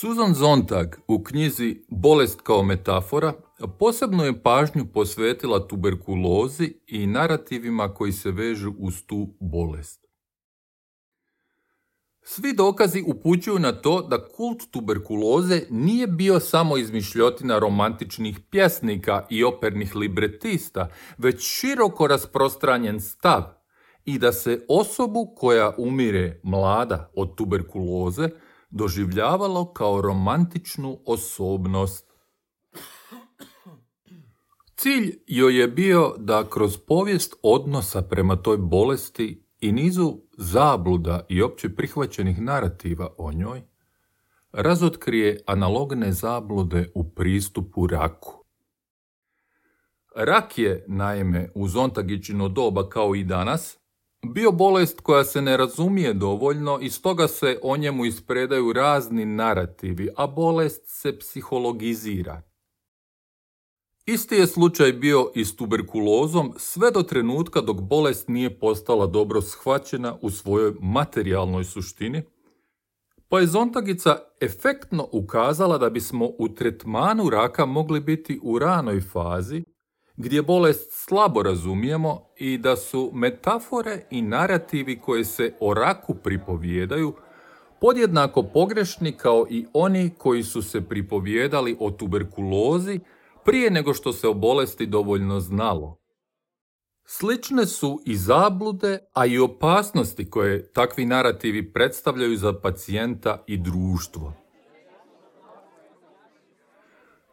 Susan Zontag u knjizi Bolest kao metafora posebno je pažnju posvetila tuberkulozi i narativima koji se vežu uz tu bolest. Svi dokazi upućuju na to da kult tuberkuloze nije bio samo izmišljotina romantičnih pjesnika i opernih libretista, već široko rasprostranjen stav i da se osobu koja umire mlada od tuberkuloze doživljavalo kao romantičnu osobnost. Cilj joj je bio da kroz povijest odnosa prema toj bolesti i nizu zabluda i opće prihvaćenih narativa o njoj, razotkrije analogne zablude u pristupu raku. Rak je, naime, u Zontagićino doba kao i danas, bio bolest koja se ne razumije dovoljno i stoga se o njemu ispredaju razni narativi, a bolest se psihologizira. Isti je slučaj bio i s tuberkulozom sve do trenutka dok bolest nije postala dobro shvaćena u svojoj materijalnoj suštini, pa je Zontagica efektno ukazala da bismo u tretmanu raka mogli biti u ranoj fazi, gdje bolest slabo razumijemo i da su metafore i narativi koje se o raku pripovijedaju podjednako pogrešni kao i oni koji su se pripovijedali o tuberkulozi prije nego što se o bolesti dovoljno znalo. Slične su i zablude, a i opasnosti koje takvi narativi predstavljaju za pacijenta i društvo.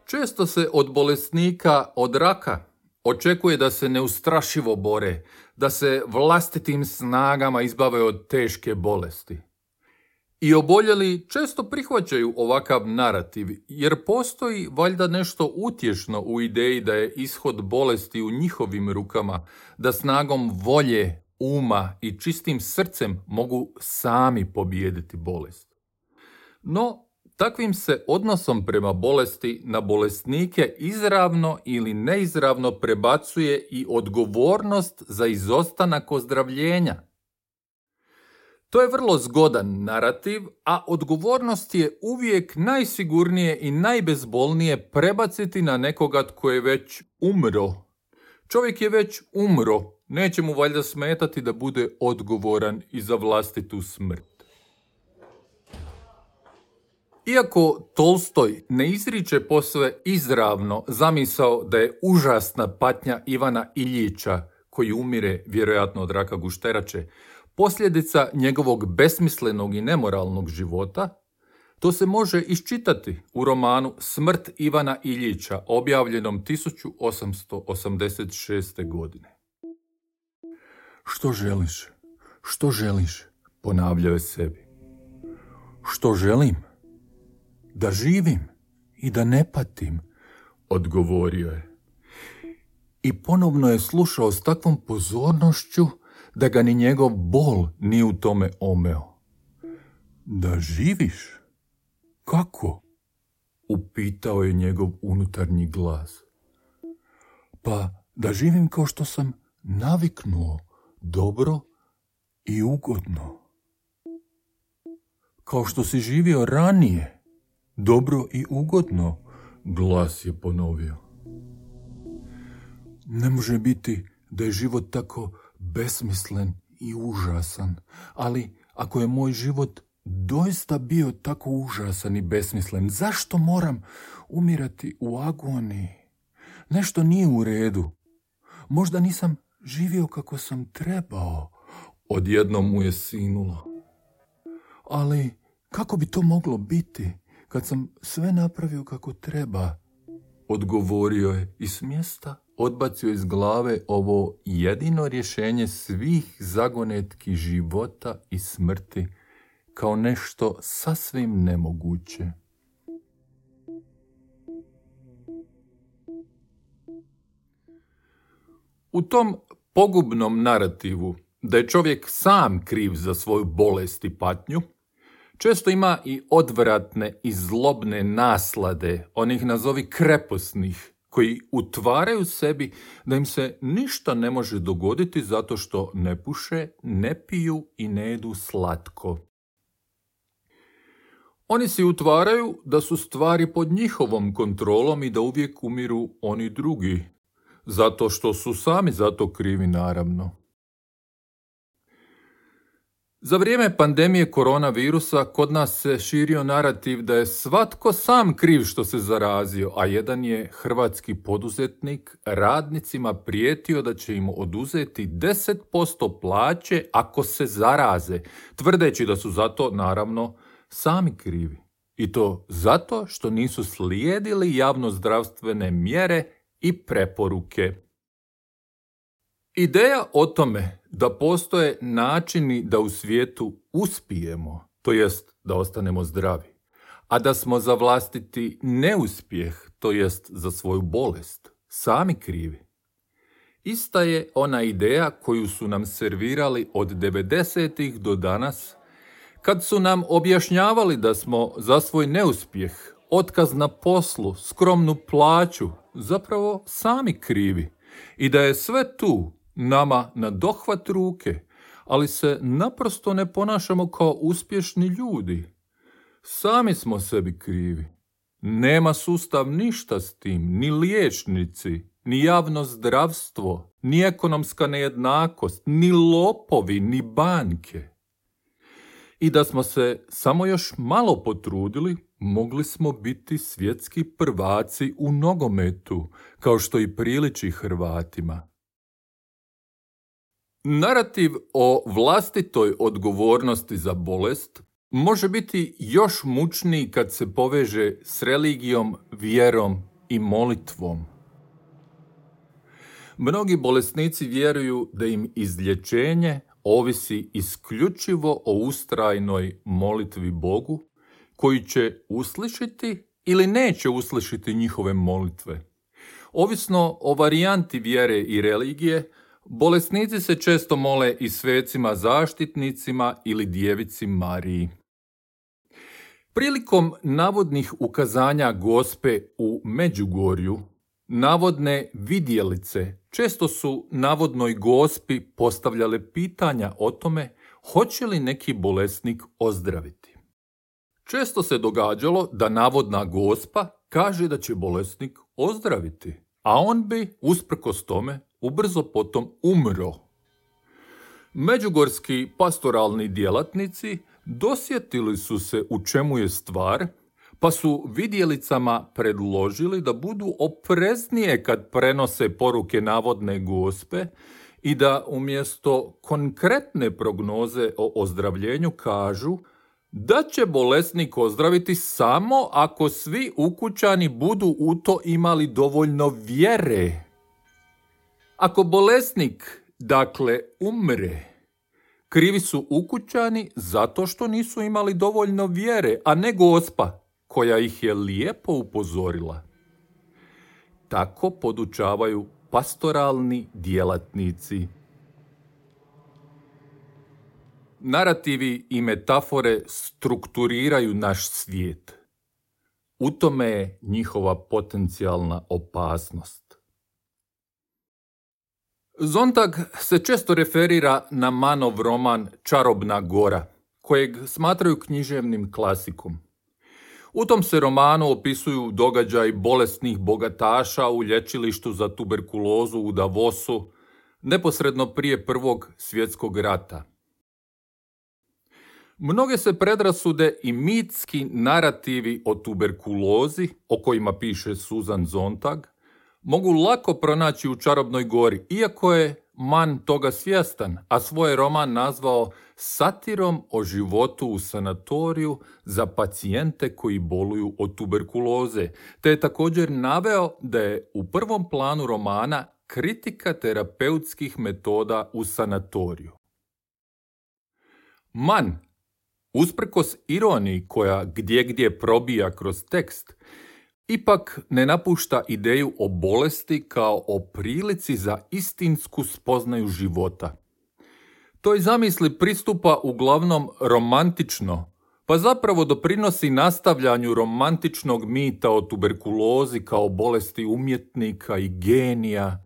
Često se od bolesnika od raka očekuje da se neustrašivo bore, da se vlastitim snagama izbave od teške bolesti. I oboljeli često prihvaćaju ovakav narativ, jer postoji valjda nešto utješno u ideji da je ishod bolesti u njihovim rukama, da snagom volje, uma i čistim srcem mogu sami pobijediti bolest. No, takvim se odnosom prema bolesti na bolesnike izravno ili neizravno prebacuje i odgovornost za izostanak ozdravljenja – to je vrlo zgodan narativ, a odgovornost je uvijek najsigurnije i najbezbolnije prebaciti na nekoga tko je već umro. Čovjek je već umro, neće mu valjda smetati da bude odgovoran i za vlastitu smrt. Iako Tolstoj ne izriče posve izravno zamisao da je užasna patnja Ivana Iljića, koji umire vjerojatno od raka gušterače, posljedica njegovog besmislenog i nemoralnog života, to se može iščitati u romanu Smrt Ivana Iljića, objavljenom 1886. godine. Što želiš? Što želiš? Ponavljao je sebi. Što želim? Da živim i da ne patim, odgovorio je. I ponovno je slušao s takvom pozornošću da ga ni njegov bol nije u tome omeo. Da živiš? Kako? Upitao je njegov unutarnji glas. Pa da živim kao što sam naviknuo, dobro i ugodno. Kao što si živio ranije, dobro i ugodno, glas je ponovio. Ne može biti da je život tako besmislen i užasan, ali ako je moj život doista bio tako užasan i besmislen, zašto moram umirati u agoniji? Nešto nije u redu. Možda nisam živio kako sam trebao. Odjednom mu je sinulo. Ali kako bi to moglo biti kad sam sve napravio kako treba? Odgovorio je i s mjesta odbacio iz glave ovo jedino rješenje svih zagonetki života i smrti kao nešto sasvim nemoguće. U tom pogubnom narativu da je čovjek sam kriv za svoju bolest i patnju, često ima i odvratne i zlobne naslade, onih nazovi kreposnih, koji utvaraju sebi da im se ništa ne može dogoditi zato što ne puše, ne piju i ne jedu slatko. Oni si utvaraju da su stvari pod njihovom kontrolom i da uvijek umiru oni drugi, zato što su sami za to krivi naravno. Za vrijeme pandemije koronavirusa kod nas se širio narativ da je svatko sam kriv što se zarazio, a jedan je hrvatski poduzetnik radnicima prijetio da će im oduzeti 10% plaće ako se zaraze, tvrdeći da su zato naravno sami krivi. I to zato što nisu slijedili javnozdravstvene mjere i preporuke. Ideja o tome da postoje načini da u svijetu uspijemo, to jest da ostanemo zdravi, a da smo za vlastiti neuspjeh, to jest za svoju bolest, sami krivi. Ista je ona ideja koju su nam servirali od 90. do danas, kad su nam objašnjavali da smo za svoj neuspjeh, otkaz na poslu, skromnu plaću, zapravo sami krivi i da je sve tu nama na dohvat ruke, ali se naprosto ne ponašamo kao uspješni ljudi. Sami smo sebi krivi. Nema sustav ništa s tim, ni liječnici, ni javno zdravstvo, ni ekonomska nejednakost, ni lopovi, ni banke. I da smo se samo još malo potrudili, mogli smo biti svjetski prvaci u nogometu, kao što i priliči Hrvatima. Narativ o vlastitoj odgovornosti za bolest može biti još mučniji kad se poveže s religijom, vjerom i molitvom. Mnogi bolesnici vjeruju da im izlječenje ovisi isključivo o ustrajnoj molitvi Bogu, koji će uslišiti ili neće uslišiti njihove molitve. Ovisno o varijanti vjere i religije, Bolesnici se često mole i svecima zaštitnicima ili djevici Mariji. Prilikom navodnih ukazanja gospe u Međugorju, navodne vidjelice često su navodnoj gospi postavljale pitanja o tome hoće li neki bolesnik ozdraviti. Često se događalo da navodna gospa kaže da će bolesnik ozdraviti, a on bi, usprkos tome, ubrzo potom umro. Međugorski pastoralni djelatnici dosjetili su se u čemu je stvar, pa su vidjelicama predložili da budu opreznije kad prenose poruke navodne gospe i da umjesto konkretne prognoze o ozdravljenju kažu da će bolesnik ozdraviti samo ako svi ukućani budu u to imali dovoljno vjere. Ako bolesnik, dakle, umre, krivi su ukućani zato što nisu imali dovoljno vjere, a ne gospa koja ih je lijepo upozorila. Tako podučavaju pastoralni djelatnici. Narativi i metafore strukturiraju naš svijet. U tome je njihova potencijalna opasnost. Zontag se često referira na Manov roman Čarobna gora, kojeg smatraju književnim klasikom. U tom se romanu opisuju događaj bolesnih bogataša u lječilištu za tuberkulozu u Davosu, neposredno prije Prvog svjetskog rata. Mnoge se predrasude i mitski narativi o tuberkulozi, o kojima piše Susan Zontag, mogu lako pronaći u Čarobnoj gori, iako je Man toga svjestan, a svoj roman nazvao satirom o životu u sanatoriju za pacijente koji boluju od tuberkuloze, te je također naveo da je u prvom planu romana kritika terapeutskih metoda u sanatoriju. Man, usprkos ironiji koja gdje gdje probija kroz tekst, ipak ne napušta ideju o bolesti kao o prilici za istinsku spoznaju života. Toj zamisli pristupa uglavnom romantično, pa zapravo doprinosi nastavljanju romantičnog mita o tuberkulozi kao bolesti umjetnika i genija,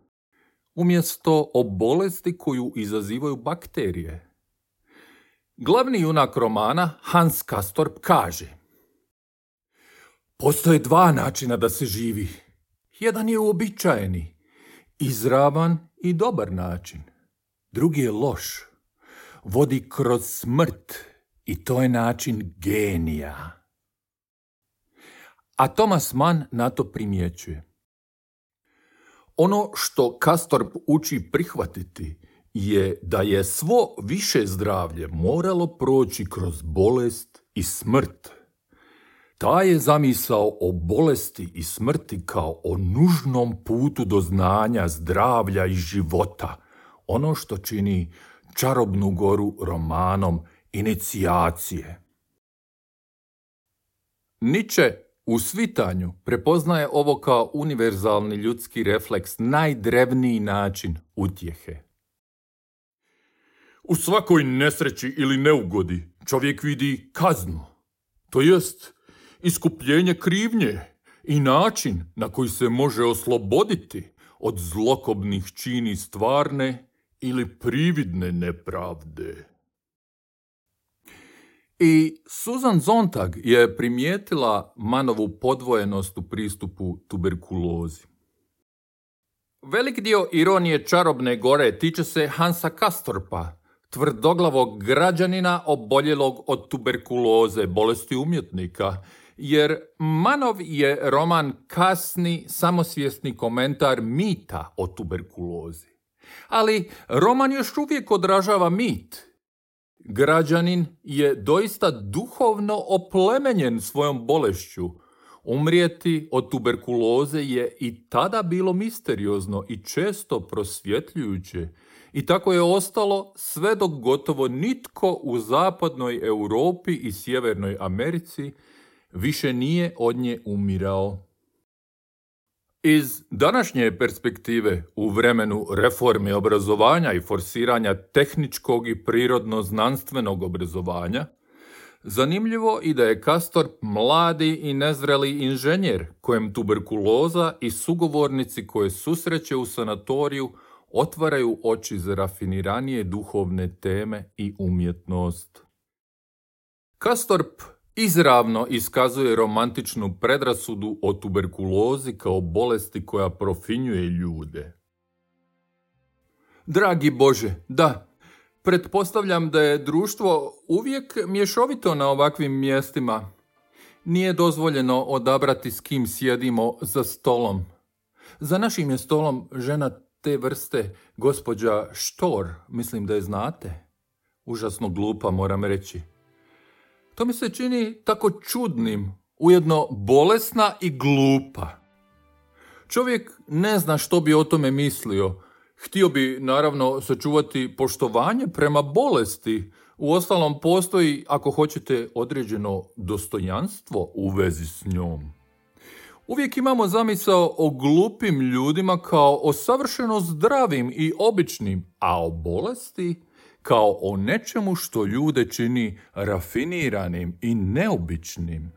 umjesto o bolesti koju izazivaju bakterije. Glavni junak romana, Hans Kastorp, kaže Postoje dva načina da se živi. Jedan je uobičajeni, izravan i dobar način. Drugi je loš, vodi kroz smrt i to je način genija. A Thomas Mann na to primjećuje. Ono što Kastorp uči prihvatiti je da je svo više zdravlje moralo proći kroz bolest i smrt. Ta je zamisao o bolesti i smrti kao o nužnom putu do znanja, zdravlja i života, ono što čini čarobnu goru romanom inicijacije. Niče u svitanju prepoznaje ovo kao univerzalni ljudski refleks, najdrevniji način utjehe. U svakoj nesreći ili neugodi čovjek vidi kaznu, to jest iskupljenje krivnje i način na koji se može osloboditi od zlokobnih čini stvarne ili prividne nepravde. I Susan Zontag je primijetila Manovu podvojenost u pristupu tuberkulozi. Velik dio ironije čarobne gore tiče se Hansa Kastorpa, tvrdoglavog građanina oboljelog od tuberkuloze, bolesti umjetnika, jer Manov je roman kasni, samosvjesni komentar mita o tuberkulozi. Ali roman još uvijek odražava mit. Građanin je doista duhovno oplemenjen svojom bolešću. Umrijeti od tuberkuloze je i tada bilo misteriozno i često prosvjetljujuće, i tako je ostalo sve dok gotovo nitko u zapadnoj Europi i sjevernoj Americi više nije od nje umirao. Iz današnje perspektive u vremenu reforme obrazovanja i forsiranja tehničkog i prirodno-znanstvenog obrazovanja, zanimljivo i da je Kastor mladi i nezreli inženjer kojem tuberkuloza i sugovornici koje susreće u sanatoriju otvaraju oči za rafiniranije duhovne teme i umjetnost. Kastorp izravno iskazuje romantičnu predrasudu o tuberkulozi kao bolesti koja profinjuje ljude. Dragi Bože, da, pretpostavljam da je društvo uvijek mješovito na ovakvim mjestima. Nije dozvoljeno odabrati s kim sjedimo za stolom. Za našim je stolom žena te vrste gospođa Štor, mislim da je znate. Užasno glupa, moram reći. To mi se čini tako čudnim, ujedno bolesna i glupa. Čovjek ne zna što bi o tome mislio. Htio bi, naravno, sačuvati poštovanje prema bolesti. U ostalom postoji, ako hoćete, određeno dostojanstvo u vezi s njom. Uvijek imamo zamisao o glupim ljudima kao o savršeno zdravim i običnim, a o bolesti kao o nečemu što ljude čini rafiniranim i neobičnim.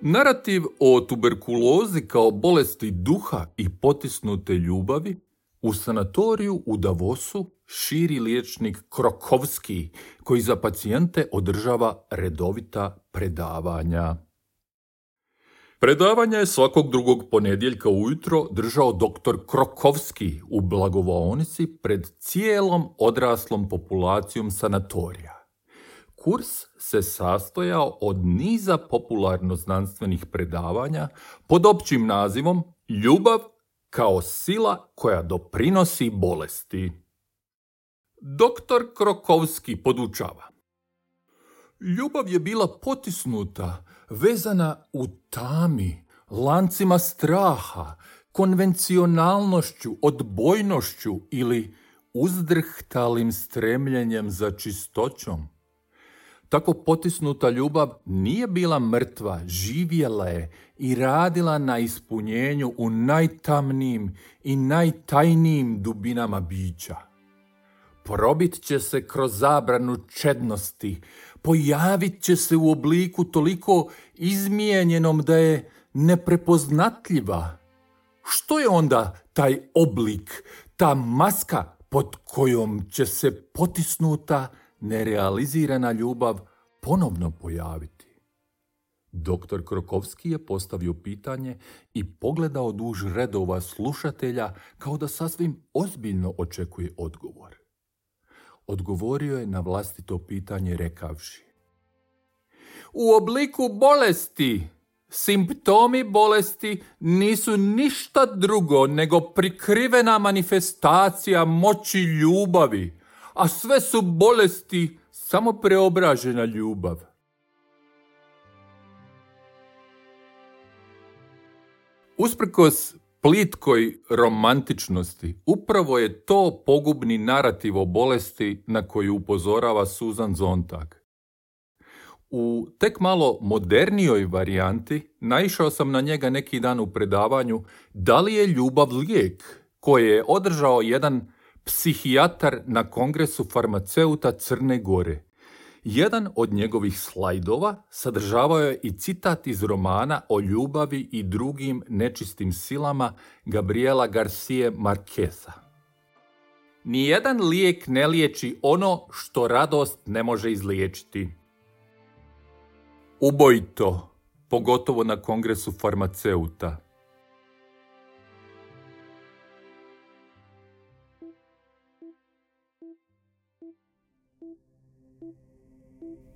Narativ o tuberkulozi kao bolesti duha i potisnute ljubavi u sanatoriju u Davosu širi liječnik Krokovski, koji za pacijente održava redovita predavanja. Predavanja je svakog drugog ponedjeljka ujutro držao doktor Krokovski u blagovaonici pred cijelom odraslom populacijom sanatorija. Kurs se sastojao od niza popularno-znanstvenih predavanja pod općim nazivom Ljubav kao sila koja doprinosi bolesti. Doktor Krokovski podučava. Ljubav je bila potisnuta, vezana u tami, lancima straha, konvencionalnošću, odbojnošću ili uzdrhtalim stremljenjem za čistoćom. Tako potisnuta ljubav nije bila mrtva, živjela je i radila na ispunjenju u najtamnijim i najtajnijim dubinama bića. Probit će se kroz zabranu čednosti, pojavit će se u obliku toliko izmijenjenom da je neprepoznatljiva. Što je onda taj oblik, ta maska pod kojom će se potisnuta, nerealizirana ljubav ponovno pojaviti. Doktor Krokovski je postavio pitanje i pogledao duž redova slušatelja kao da sasvim ozbiljno očekuje odgovor. Odgovorio je na vlastito pitanje rekavši. U obliku bolesti, simptomi bolesti nisu ništa drugo nego prikrivena manifestacija moći ljubavi, a sve su bolesti samo preobražena ljubav. Usprkos plitkoj romantičnosti, upravo je to pogubni narativ o bolesti na koju upozorava Susan Zontag. U tek malo modernijoj varijanti naišao sam na njega neki dan u predavanju Da li je ljubav lijek, koje je održao jedan psihijatar na kongresu farmaceuta Crne Gore. Jedan od njegovih slajdova sadržavao je i citat iz romana o ljubavi i drugim nečistim silama Gabriela Garcije Marqueza. Nijedan lijek ne liječi ono što radost ne može izliječiti. Ubojito, pogotovo na kongresu farmaceuta.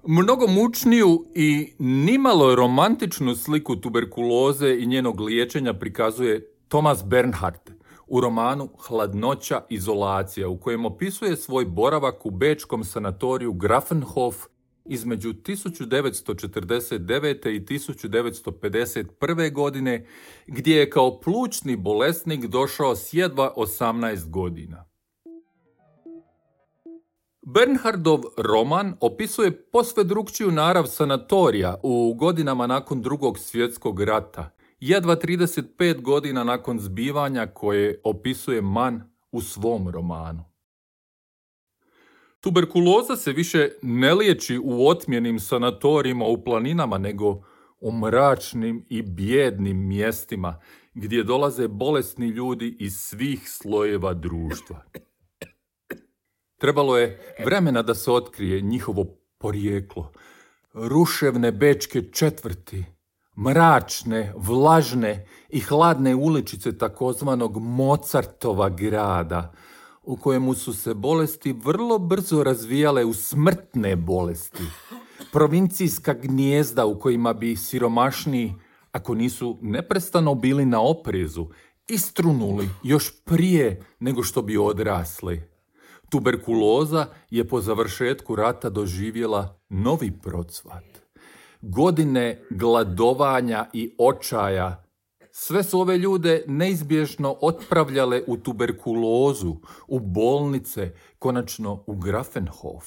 Mnogo mučniju i nimalo romantičnu sliku tuberkuloze i njenog liječenja prikazuje Thomas Bernhardt u romanu Hladnoća izolacija u kojem opisuje svoj boravak u bečkom sanatoriju Grafenhof između 1949. i 1951. godine gdje je kao plućni bolesnik došao s jedva 18 godina. Bernhardov roman opisuje posve drugčiju narav sanatorija u godinama nakon drugog svjetskog rata, jedva 35 godina nakon zbivanja koje opisuje Man u svom romanu. Tuberkuloza se više ne liječi u otmjenim sanatorijima u planinama, nego u mračnim i bijednim mjestima gdje dolaze bolesni ljudi iz svih slojeva društva. Trebalo je vremena da se otkrije njihovo porijeklo. Ruševne bečke četvrti, mračne, vlažne i hladne uličice takozvanog Mozartova grada, u kojemu su se bolesti vrlo brzo razvijale u smrtne bolesti. Provincijska gnijezda u kojima bi siromašniji, ako nisu neprestano bili na oprezu, istrunuli još prije nego što bi odrasli. Tuberkuloza je po završetku rata doživjela novi procvat. Godine gladovanja i očaja sve su ove ljude neizbježno otpravljale u tuberkulozu, u bolnice, konačno u Grafenhof.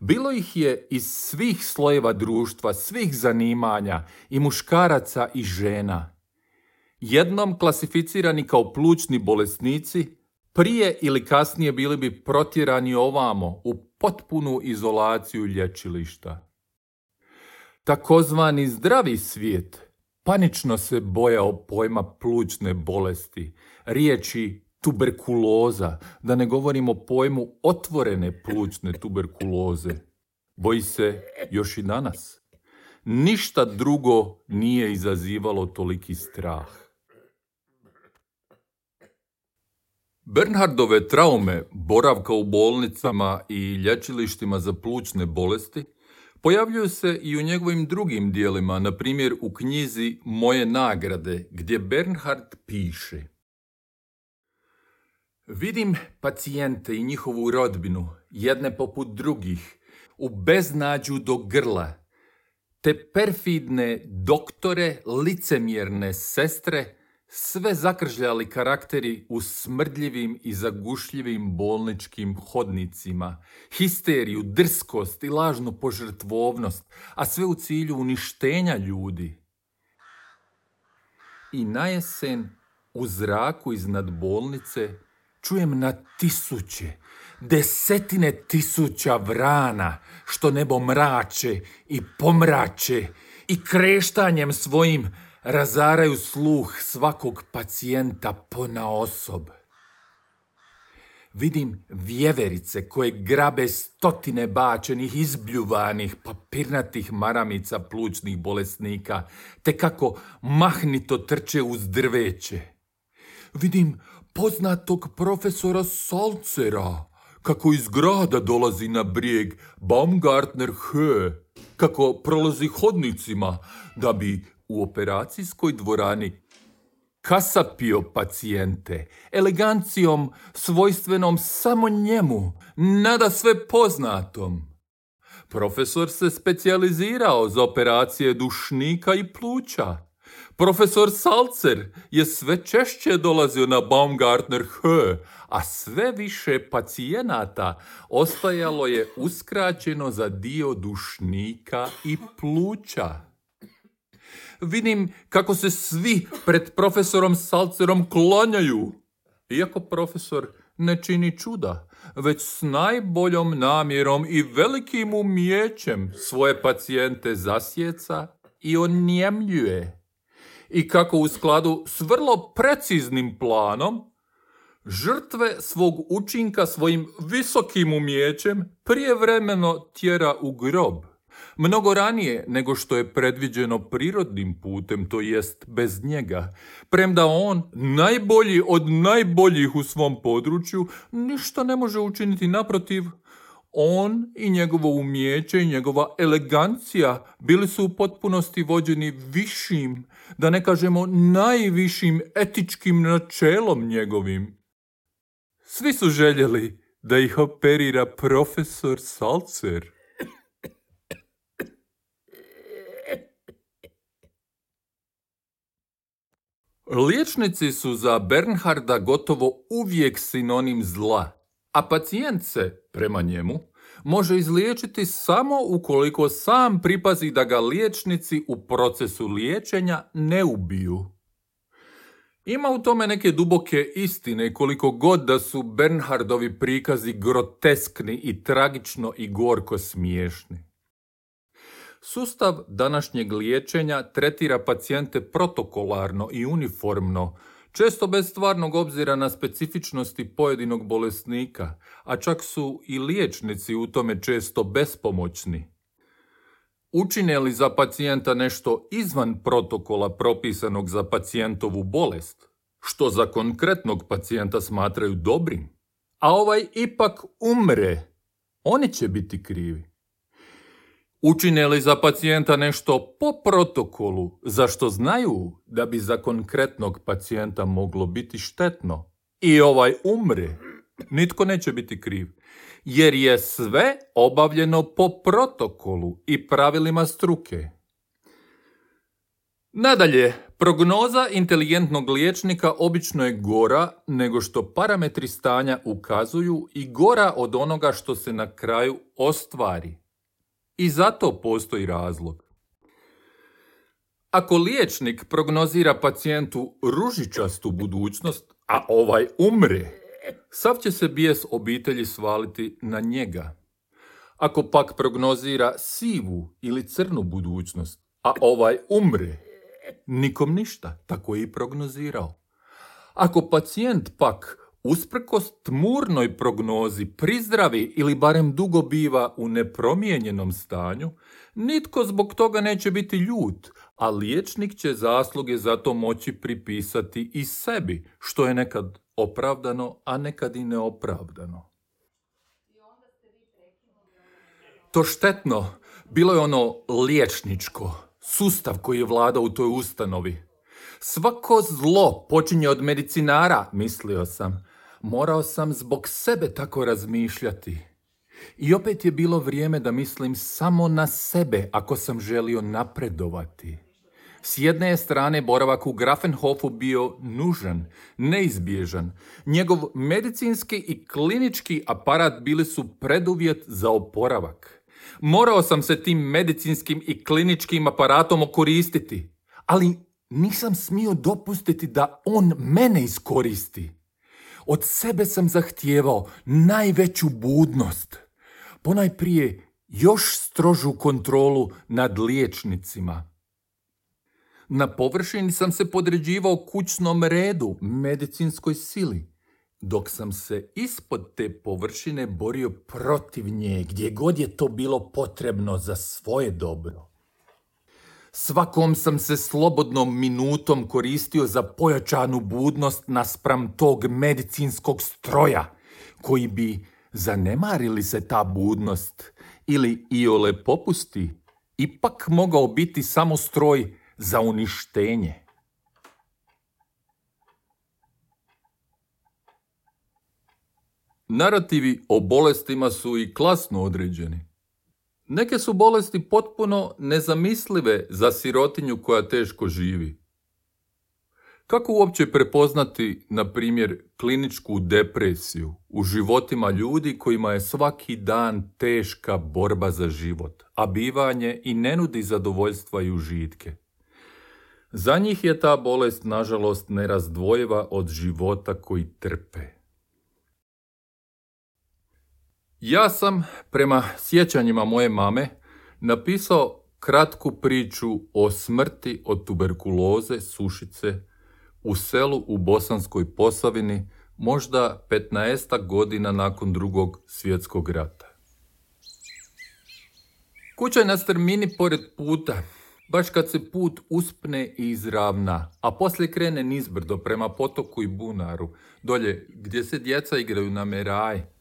Bilo ih je iz svih slojeva društva, svih zanimanja, i muškaraca i žena. Jednom klasificirani kao plućni bolesnici, prije ili kasnije bili bi protjerani ovamo u potpunu izolaciju lječilišta. Takozvani zdravi svijet panično se bojao pojma plućne bolesti, riječi tuberkuloza, da ne govorimo pojmu otvorene plućne tuberkuloze. Boji se još i danas. Ništa drugo nije izazivalo toliki strah. Bernhardove traume, boravka u bolnicama i lječilištima za plućne bolesti, pojavljuju se i u njegovim drugim dijelima, na primjer u knjizi Moje nagrade, gdje Bernhard piše. Vidim pacijente i njihovu rodbinu, jedne poput drugih, u beznađu do grla, te perfidne doktore, licemjerne sestre, sve zakržljali karakteri u smrdljivim i zagušljivim bolničkim hodnicima, histeriju, drskost i lažnu požrtvovnost, a sve u cilju uništenja ljudi. I na jesen u zraku iznad bolnice čujem na tisuće, desetine tisuća vrana što nebo mrače i pomrače i kreštanjem svojim razaraju sluh svakog pacijenta pona osob. Vidim vjeverice koje grabe stotine bačenih, izbljuvanih, papirnatih maramica plućnih bolesnika, te kako mahnito trče uz drveće. Vidim poznatog profesora Salcera, kako iz grada dolazi na brijeg Baumgartner Höhe, kako prolazi hodnicima, da bi u operacijskoj dvorani kasapio pacijente, elegancijom svojstvenom samo njemu, nada sve poznatom. Profesor se specijalizirao za operacije dušnika i pluća. Profesor Salcer je sve češće dolazio na Baumgartner H, a sve više pacijenata ostajalo je uskraćeno za dio dušnika i pluća. Vidim kako se svi pred profesorom Salcerom klonjaju. Iako profesor ne čini čuda, već s najboljom namjerom i velikim umijećem svoje pacijente zasjeca i onjemljuje. I kako u skladu s vrlo preciznim planom, žrtve svog učinka svojim visokim umijećem prijevremeno tjera u grob mnogo ranije nego što je predviđeno prirodnim putem, to jest bez njega. Premda on, najbolji od najboljih u svom području, ništa ne može učiniti naprotiv. On i njegovo umjeće i njegova elegancija bili su u potpunosti vođeni višim, da ne kažemo najvišim etičkim načelom njegovim. Svi su željeli da ih operira profesor Salcer. Liječnici su za Bernharda gotovo uvijek sinonim zla, a pacijent se, prema njemu, može izliječiti samo ukoliko sam pripazi da ga liječnici u procesu liječenja ne ubiju. Ima u tome neke duboke istine koliko god da su Bernhardovi prikazi groteskni i tragično i gorko smiješni. Sustav današnjeg liječenja tretira pacijente protokolarno i uniformno, često bez stvarnog obzira na specifičnosti pojedinog bolesnika, a čak su i liječnici u tome često bespomoćni. Učine li za pacijenta nešto izvan protokola propisanog za pacijentovu bolest, što za konkretnog pacijenta smatraju dobrim, a ovaj ipak umre, oni će biti krivi. Učine li za pacijenta nešto po protokolu, zašto znaju da bi za konkretnog pacijenta moglo biti štetno i ovaj umre, nitko neće biti kriv, jer je sve obavljeno po protokolu i pravilima struke. Nadalje, prognoza inteligentnog liječnika obično je gora nego što parametri stanja ukazuju i gora od onoga što se na kraju ostvari. I zato postoji razlog. Ako liječnik prognozira pacijentu ružičastu budućnost, a ovaj umre, sav će se bijes obitelji svaliti na njega. Ako pak prognozira sivu ili crnu budućnost, a ovaj umre, nikom ništa, tako je i prognozirao. Ako pacijent pak usprkos tmurnoj prognozi prizdravi ili barem dugo biva u nepromijenjenom stanju, nitko zbog toga neće biti ljut, a liječnik će zasluge za to moći pripisati i sebi, što je nekad opravdano, a nekad i neopravdano. To štetno bilo je ono liječničko, sustav koji je vladao u toj ustanovi. Svako zlo počinje od medicinara, mislio sam, Morao sam zbog sebe tako razmišljati. I opet je bilo vrijeme da mislim samo na sebe ako sam želio napredovati. S jedne je strane boravak u Grafenhofu bio nužan, neizbježan. Njegov medicinski i klinički aparat bili su preduvjet za oporavak. Morao sam se tim medicinskim i kliničkim aparatom okoristiti, ali nisam smio dopustiti da on mene iskoristi. Od sebe sam zahtijevao najveću budnost, ponajprije još strožu kontrolu nad liječnicima. Na površini sam se podređivao kućnom redu, medicinskoj sili, dok sam se ispod te površine borio protiv nje, gdje god je to bilo potrebno za svoje dobro. Svakom sam se slobodnom minutom koristio za pojačanu budnost naspram tog medicinskog stroja, koji bi, zanemarili se ta budnost, ili iole popusti, ipak mogao biti samo stroj za uništenje. Narativi o bolestima su i klasno određeni. Neke su bolesti potpuno nezamislive za sirotinju koja teško živi. Kako uopće prepoznati, na primjer, kliničku depresiju u životima ljudi kojima je svaki dan teška borba za život, a bivanje i ne nudi zadovoljstva i užitke? Za njih je ta bolest, nažalost, nerazdvojiva od života koji trpe. Ja sam, prema sjećanjima moje mame, napisao kratku priču o smrti od tuberkuloze, sušice, u selu u Bosanskoj Posavini, možda 15 godina nakon drugog svjetskog rata. Kuća je na strmini pored puta, baš kad se put uspne i izravna, a poslije krene nizbrdo prema potoku i bunaru, dolje gdje se djeca igraju na meraj.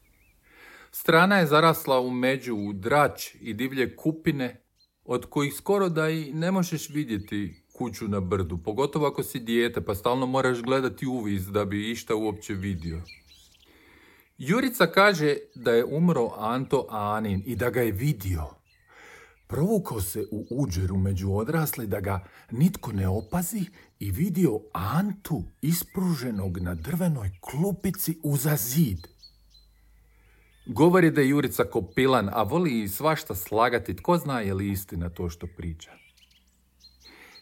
Strana je zarasla u među, u drač i divlje kupine, od kojih skoro da i ne možeš vidjeti kuću na brdu, pogotovo ako si dijete pa stalno moraš gledati uviz da bi išta uopće vidio. Jurica kaže da je umro Anto Anin i da ga je vidio. Provukao se u uđeru među odrasli da ga nitko ne opazi i vidio Antu ispruženog na drvenoj klupici uza zid. Govori da je Jurica kopilan, a voli i svašta slagati, tko zna je li istina to što priča.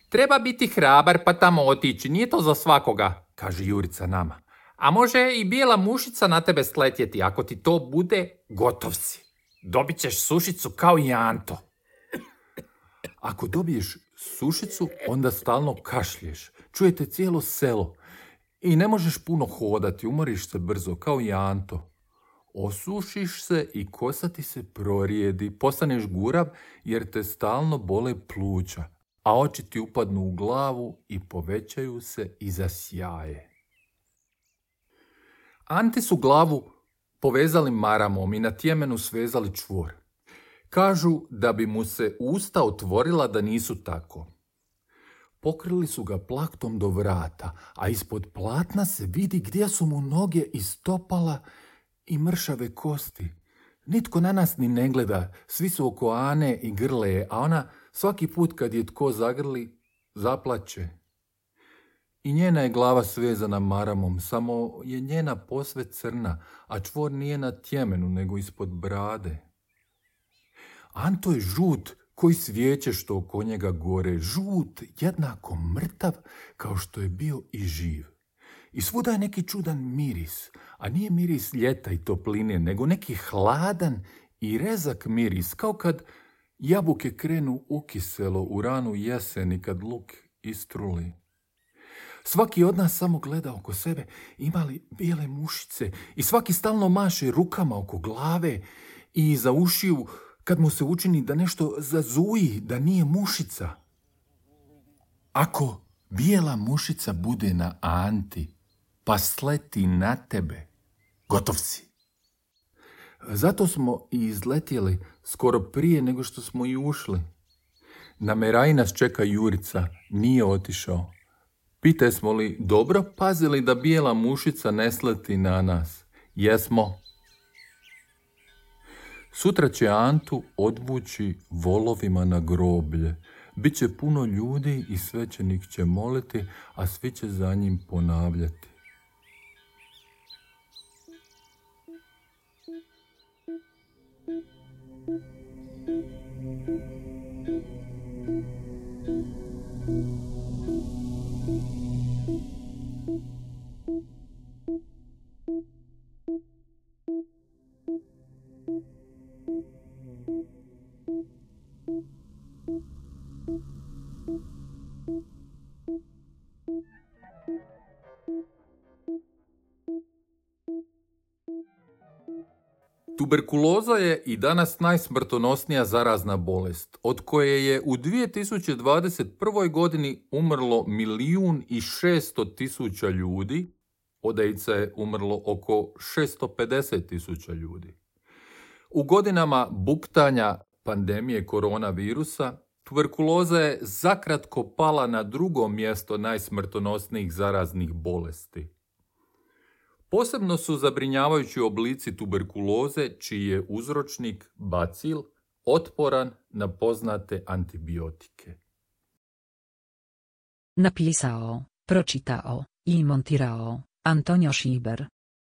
Treba biti hrabar pa tamo otići, nije to za svakoga, kaže Jurica nama. A može i bijela mušica na tebe sletjeti, ako ti to bude, gotov si. Dobit ćeš sušicu kao i Anto. Ako dobiješ sušicu, onda stalno kašlješ. Čujete cijelo selo. I ne možeš puno hodati, umoriš se brzo, kao i Anto. Osušiš se i kosa ti se prorijedi, postaneš gurav jer te stalno bole pluća a oči ti upadnu u glavu i povećaju se i zasjaje. Anti su glavu povezali maramom i na tjemenu svezali čvor. Kažu da bi mu se usta otvorila da nisu tako. Pokrili su ga plaktom do vrata, a ispod platna se vidi gdje su mu noge istopala i mršave kosti. Nitko na nas ni ne gleda, svi su oko Ane i grle a ona Svaki put kad je tko zagrli, zaplaće. I njena je glava svezana maramom, samo je njena posve crna, a čvor nije na tjemenu, nego ispod brade. Anto je žut koji svijeće što oko njega gore, žut jednako mrtav kao što je bio i živ. I svuda je neki čudan miris, a nije miris ljeta i topline, nego neki hladan i rezak miris, kao kad Jabuke krenu ukiselo u ranu jeseni kad luk istruli. Svaki od nas samo gleda oko sebe, imali bijele mušice i svaki stalno maše rukama oko glave i za ušiju kad mu se učini da nešto zazuji, da nije mušica. Ako bijela mušica bude na Anti, pa sleti na tebe, gotov si. Zato smo i izletjeli skoro prije nego što smo i ušli. Na Meraji nas čeka Jurica, nije otišao. Pitaj smo li dobro pazili da bijela mušica ne sleti na nas. Jesmo. Sutra će Antu odvući volovima na groblje. Biće puno ljudi i svećenik će moliti, a svi će za njim ponavljati. Tuberkuloza je i danas najsmrtonosnija zarazna bolest, od koje je u 2021. godini umrlo milijun i šesto tisuća ljudi, od AIDS je umrlo oko 650 tisuća ljudi. U godinama buktanja pandemije koronavirusa, tuberkuloza je zakratko pala na drugo mjesto najsmrtonosnijih zaraznih bolesti. Posebno su zabrinjavajući oblici tuberkuloze čiji je uzročnik bacil otporan na poznate antibiotike. Napisao, pročitao i montirao Antonio Schieber